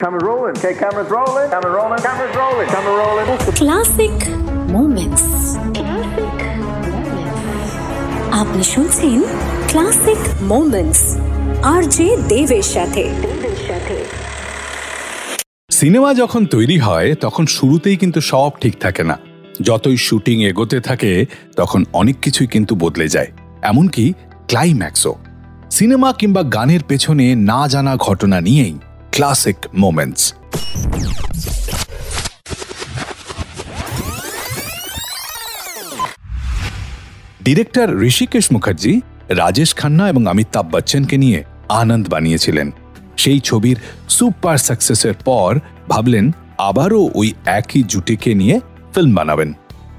Camera rolling. Okay, cameras rolling. Camera rolling. Cameras rolling. Camera rolling. Classic moments আপনি শুনছেন classic moments R J দেবের সাথে cinema যখন তৈরি হয় তখন শুরুতেই কিন্তু সব ঠিক থাকে না যতই শুটিং এগোতে থাকে তখন অনেক কিছুই কিন্তু বদলে যায় এমনকি ক্লাইম্যাক্সও সিনেমা কিংবা গানের পেছনে না জানা ঘটনা নিয়েই classic moments director Hrishikesh Mukherjee Rajesh Khanna এবং অমিতাভ বচ্চনকে নিয়ে আনন্দ বানিয়েছিলেন। সেই ছবির সুপার সাকসেসের পর ভাবলেন, আবারও ওই একই জুটিকে নিয়ে ফিল্ম বানাবেন।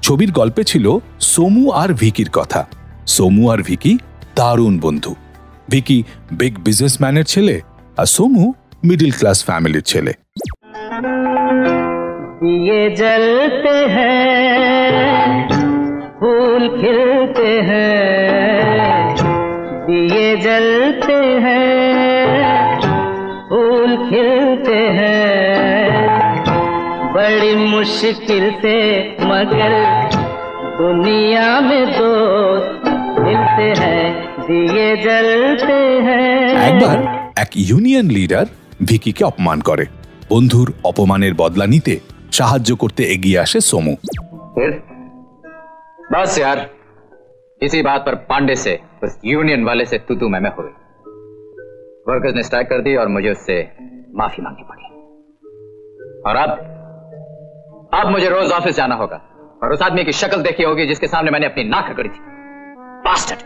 ছবির গল্পে ছিল সোমু আর ভিকির কথা। সোমু আর ভিকি দারুণ বন্ধু। ভিকি বিগ বিজনেসম্যানের ছেলে আর সোমু मिडिल क्लास फैमिली ছেলে दिए जलते हैं फूल खिलते हैं। दिए जलते हैं फूल खिलते हैं। बड़ी मुश्किल से मगर दुनिया में दोस्त मिलते हैं। दिए जलते हैं। एक बार एक यूनियन लीडर ভিকিকে অপমান করে বন্ধুর অপমানের বদলা নিতে সাহায্য করতে এগিয়ে আসে সোমু फिर बस यार इसी बात पर पांडे से उस यूनियन वाले से तू तू मैं मैं हुई वर्कर्स ने स्ट्राइक कर दी और मुझे उससे माफी मांगनी पड़ी और अब अब मुझे रोज ऑफिस जाना होगा और उस आदमी की शक्ल देखी होगी जिसके सामने मैंने अपनी नाक रगड़ी थी Bastard!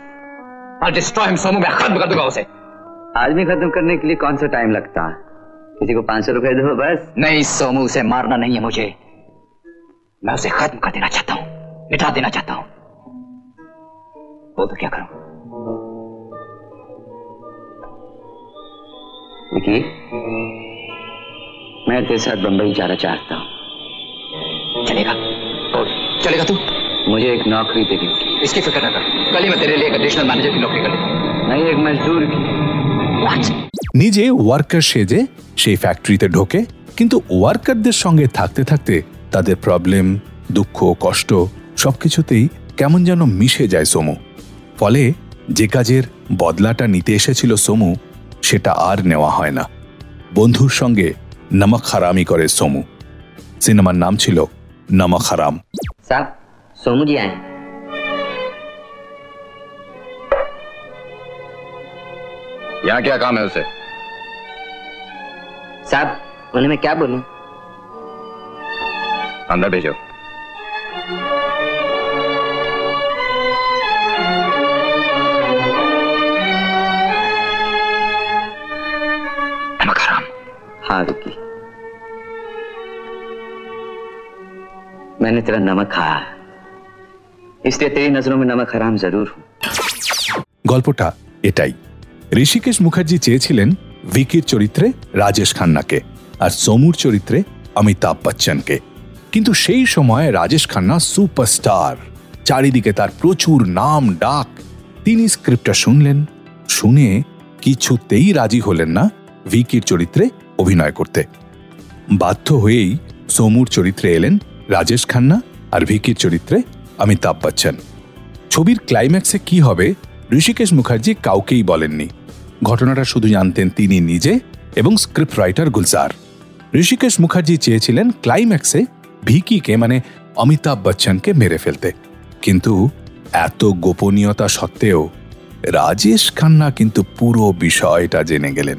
I'll destroy him, Somu मैं खत्म कर दूंगा उसे आदमी खत्म करने के लिए कौन सा टाइम लगता? है किसी को पाँच सौ रुपए दो बस। नहीं सोमू उसे मारना नहीं है मुझे। मैं उसे खत्म कर देना चाहता हूँ मिटा देना चाहता हूँ। बोल तो क्या करूँ? विकी मैं तेरे साथ बंबई जाना चाहता हूँ। चलेगा? बोल चलेगा तू? मुझे एक नौकरी देनी होगी इसकी फ़िक्र न कर। कल ही मैं तेरे लिए एक एडिशनल मैनेजर की नौकरी कर लेता हूँ। नहीं एक मजदूर की? নিজে ওয়ার্কার সেজে সেই ফ্যাক্টরিতে ঢোকে কিন্তু ওয়ার্কারদের সঙ্গে থাকতে থাকতে তাদের প্রবলেম দুঃখ কষ্ট সবকিছুতেই কেমন যেন মিশে যায় সোমু। ফলে যে কাজের বদলাটা নিতে এসেছিল সোমু সেটা আর নেওয়া হয় না। বন্ধুর সঙ্গে নমক হারামি করে সোমু। সিনেমার নাম ছিল নমক হারাম। স্যার সমু জি আয়। यहाँ क्या काम है उसे साहब उन्हें मैं क्या बोलूं अंदर भेजो नमक हराम हाँ विकी मैंने तेरा नमक खाया है इसलिए तेरी नजरों में नमक हराम जरूर हूं গল্পটা এটাই ঋষিকেশ মুখার্জি চেয়েছিলেন ভিকির চরিত্রে রাজেশ খান্নাকে আর সমুর চরিত্রে অমিতাভ বচ্চনকে। কিন্তু সেই সময় রাজেশ খান্না সুপারস্টার। চারিদিকে তার প্রচুর নাম ডাক। তিনি স্ক্রিপ্টটা শুনলেন, শুনে কিছুতেই রাজি হলেন না ভিকির চরিত্রে অভিনয় করতে। বাধ্য হয়েই সমুর চরিত্রে এলেন রাজেশ খান্না আর ভিকির চরিত্রে অমিতাভ বচ্চন। ছবির ক্লাইম্যাক্সে কি হবে, ঋষিকেশ মুখার্জি কাউকেই বলেননি। ঘটনাটা শুধু জানতেন তিনি নিজে এবং স্ক্রিপ্ট রাইটার গুলজার। ঋষিকেশ মুখার্জি চেয়েছিলেন ক্লাইম্যাক্সে ভিকিকে মানে অমিতাভ বচ্চনকে মেরে ফেলতে। কিন্তু এত গোপনীয়তা সত্ত্বেও রাজেশ খান্না কিন্তু পুরো বিষয়টা জেনে গেলেন,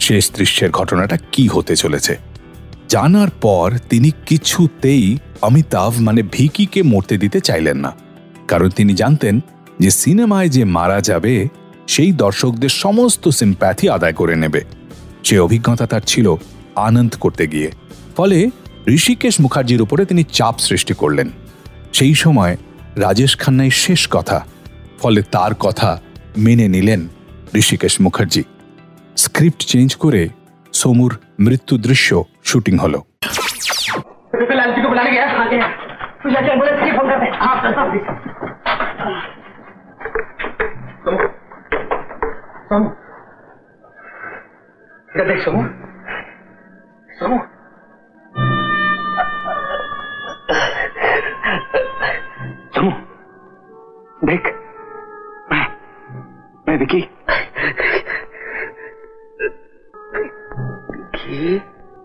শেষ দৃশ্যের ঘটনাটা কি হতে চলেছে। জানার পর তিনি কিছুতেই অমিতাভ মানে ভিকিকে মরতে দিতে চাইলেন না। কারণ তিনি জানতেন যে সিনেমায় যে মারা যাবে সেই দর্শকদের সমস্ত সিম্প্যাথি আদায় করে নেবে। সে অভিজ্ঞতা তার ছিল আনন্দ করতে গিয়ে। ফলে ঋষিকেশ মুখার্জির উপরে তিনি চাপ সৃষ্টি করলেন। সেই সময় রাজেশ খান্নাই শেষ কথা ফলে তার কথা মেনে নিলেন ঋষিকেশ মুখার্জি। স্ক্রিপ্ট চেঞ্জ করে সমুর মৃত্যু দৃশ্য শুটিং হলো। देख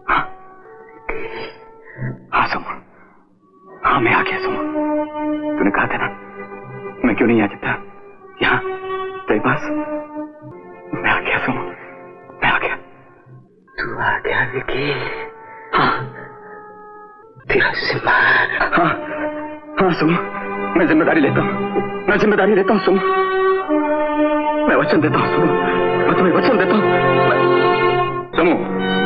हाँ। हाँ, हाँ मैं आ गया सुमो। तूने कहा था ना मैं क्यों नहीं आ सकता? हाँ। हाँ। हाँ। सोमू मैं ज़िम्मेदारी लेता हूँ। मैं ज़िम्मेदारी लेता हूँ, सुन। मैं वचन देता हूँ, सुनो। मैं तुम्हें वचन देता हूँ। मैं-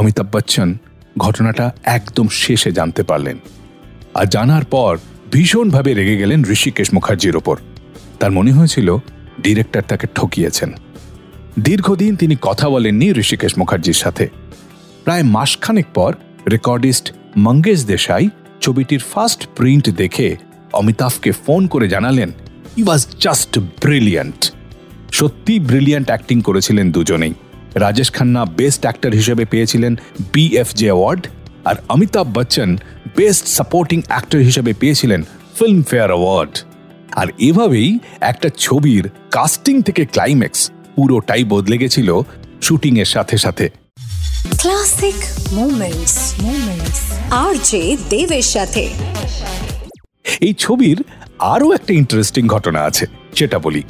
অমিতাভ বচ্চন ঘটনাটা একদম শেষে জানতে পারলেন। আর জানার পর ভীষণভাবে রেগে গেলেন ঋষিকেশ মুখার্জির ওপর। তার মনে হয়েছিল ডিরেক্টর তাকে ঠকিয়েছেন। দীর্ঘদিন তিনি কথা বলেননি ঋষিকেশ মুখার্জির সাথে। প্রায় মাসখানেক পর রেকর্ডিস্ট মঙ্গেশ দেশাই ছবিটির ফার্স্ট প্রিন্ট দেখে অমিতাভকে ফোন করে জানালেন ই ওয়াজ জাস্ট ব্রিলিয়ান্ট সত্যি ব্রিলিয়ান্ট অ্যাক্টিং করেছিলেন দুজনেই। রাজেশ খান্না বেস্ট অ্যাক্টর হিসেবে পেয়েছিলেন বিএফজে অ্যাওয়ার্ড আর Amitabh Bachchan best supporting actor হিসেবে পেয়েছিলেন ফিল্ম ফেয়ার অ্যাওয়ার্ড আর এভাবেই একটা ছবির কাস্টিং থেকে ক্লাইম্যাক্স পুরোটাই বদলে গেছিল শুটিং এর সাথে সাথে। Classic moments moments R J দেবের সাথে। এই ছবির আরও একটা ইন্টারেস্টিং ঘটনা আছে সেটা বলি।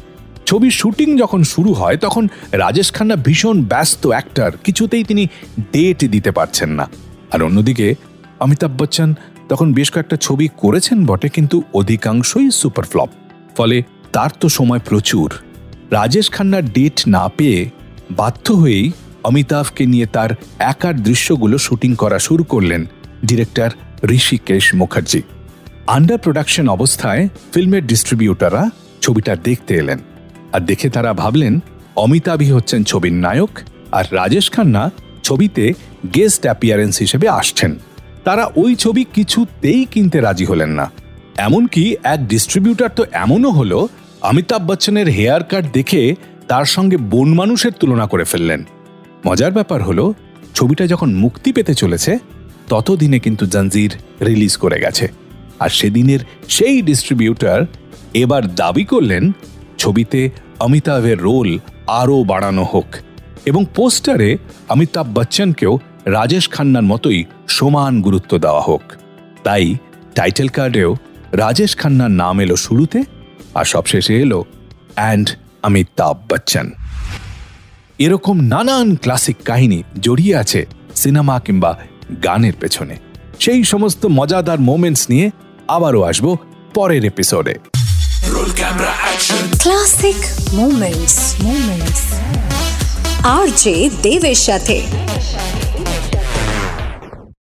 ছবির শুটিং যখন শুরু হয়, তখন রাজেশ খান্না ভীষণ ব্যস্ত অ্যাক্টর কিছুতেই তিনি ডেট দিতে পারছেন না। আর অন্যদিকে, অমিতাভ বচ্চন তখন বেশ কয়েকটা ছবি করেছেন বটে, কিন্তু অধিকাংশই সুপার ফ্লপ ফলে তার তো সময় প্রচুর। রাজেশ খান্নার ডেট না পেয়ে বাধ্য হয়েই অমিতাভকে নিয়ে তার একার দৃশ্যগুলো শুটিং করা শুরু করলেন director Hrishikesh Mukherjee. Under production অবস্থায় ফিল্মের ডিস্ট্রিবিউটাররা ছবিটা দেখতে এলেন। আর দেখে তারা ভাবলেন, অমিতাভই হচ্ছেন ছবির নায়ক আর রাজেশ খান্না ছবিতে গেস্ট অ্যাপিয়ারেন্স হিসেবে আসছেন। তারা ওই ছবি কিছুতেই কিনতে রাজি হলেন না। এমনকি এক ডিস্ট্রিবিউটার তো এমনও হলো, অমিতাভ বচ্চনের হেয়ার কাট দেখে তার সঙ্গে বন মানুষের তুলনা করে ফেললেন। মজার ব্যাপার হলো, ছবিটা যখন মুক্তি পেতে চলেছে, ততদিনে কিন্তু জঞ্জির রিলিজ করে গেছে। আর সেদিনের সেই ডিস্ট্রিবিউটার এবার দাবি করলেন ছবিতে অমিতাভের রোল আরও বাড়ানো হোক এবং পোস্টারে অমিতাভ বচ্চনকেও রাজেশ খান্নার মতোই সমান গুরুত্ব দেওয়া হোক। তাই টাইটেল কার্ডেও রাজেশ খান্নার নাম এলো শুরুতে আর সবশেষে এলো অ্যান্ড অমিতাভ বচ্চন। এরকম নানান ক্লাসিক কাহিনী জড়িয়ে আছে সিনেমা কিংবা গানের পেছনে। সেই সমস্ত মজাদার মোমেন্টস নিয়ে আবারও আসব পরের এপিসোডে classic moments moments R J দেবের সাথে